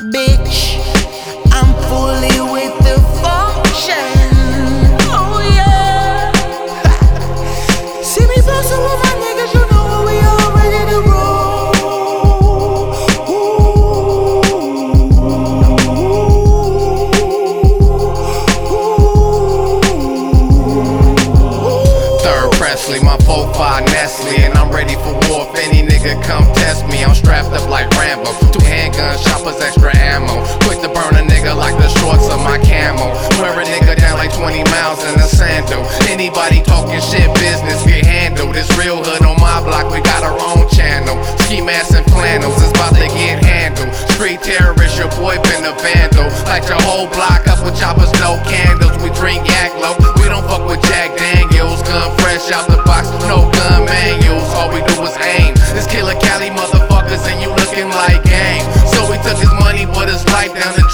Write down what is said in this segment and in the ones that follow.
Bitch, I'm fully with Presley, my 4-5 Nestle, and I'm ready for war. If any nigga come test me, I'm strapped up like Rambo. Two handguns, choppers, extra ammo. Quick to burn a nigga like the shorts of my camo. Wear a nigga down like 20 miles in a sandal. Anybody talking shit, business get handled. This real hood on my block, we got our own channel. Ski masks and flannels, it's about to get handled. Street terrorist, your boy been a vandal. Light your whole block up with choppers, no candles. We drink yak low, took his money, but his life down the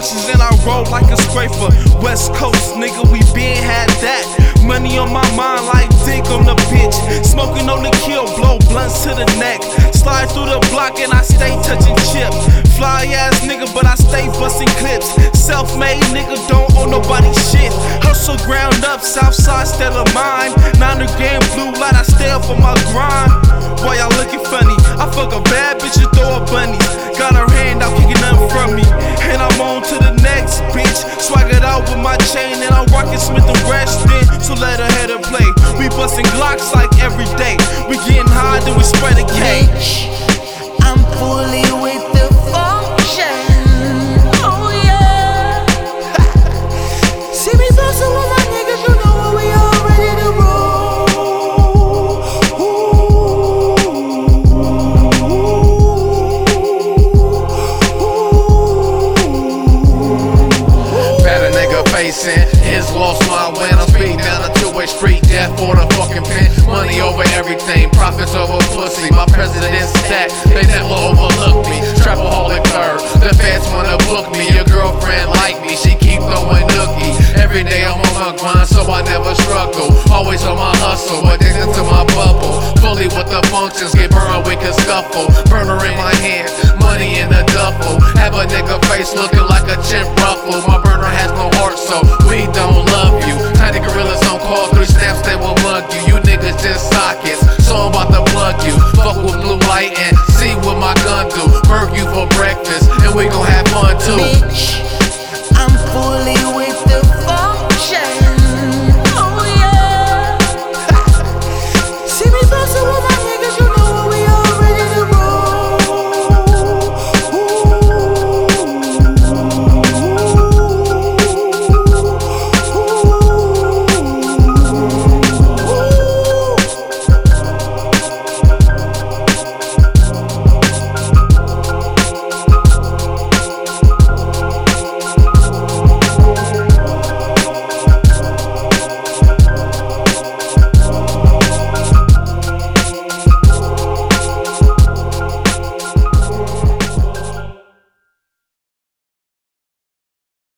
functions and I roll like a scraper. West Coast, nigga, we been had that. Money on my mind like dick on the bitch. Smoking on the kill, blow blunts to the neck. Slide through the block and I stay touching chips. Fly ass nigga, but I stay busting clips. Self made nigga, don't own nobody shit. Hustle ground up, Southside still of mine. Nine game blue light, I stay up on my grind. Out with my chain and I'm rocking Smith and Wesson. So let her head her play. We busting Glocks like every day. We getting high, then we spread a cake. Street, death for the fucking pen. Money over everything, profits over pussy. My president is stacked, they never overlook me. Trapaholic third, the feds wanna book me. Your girlfriend like me, she keep throwing nookie. Every day I'm on my grind, so I never struggle. Always on my hustle, addicted to my bubble. Fully with the functions, get burned, we can scuffle. Burner in my hand, money in the duffel. Have a nigga face looking like a chimp ruffle. My and we gon' have fun too. Bitch, I'm fully with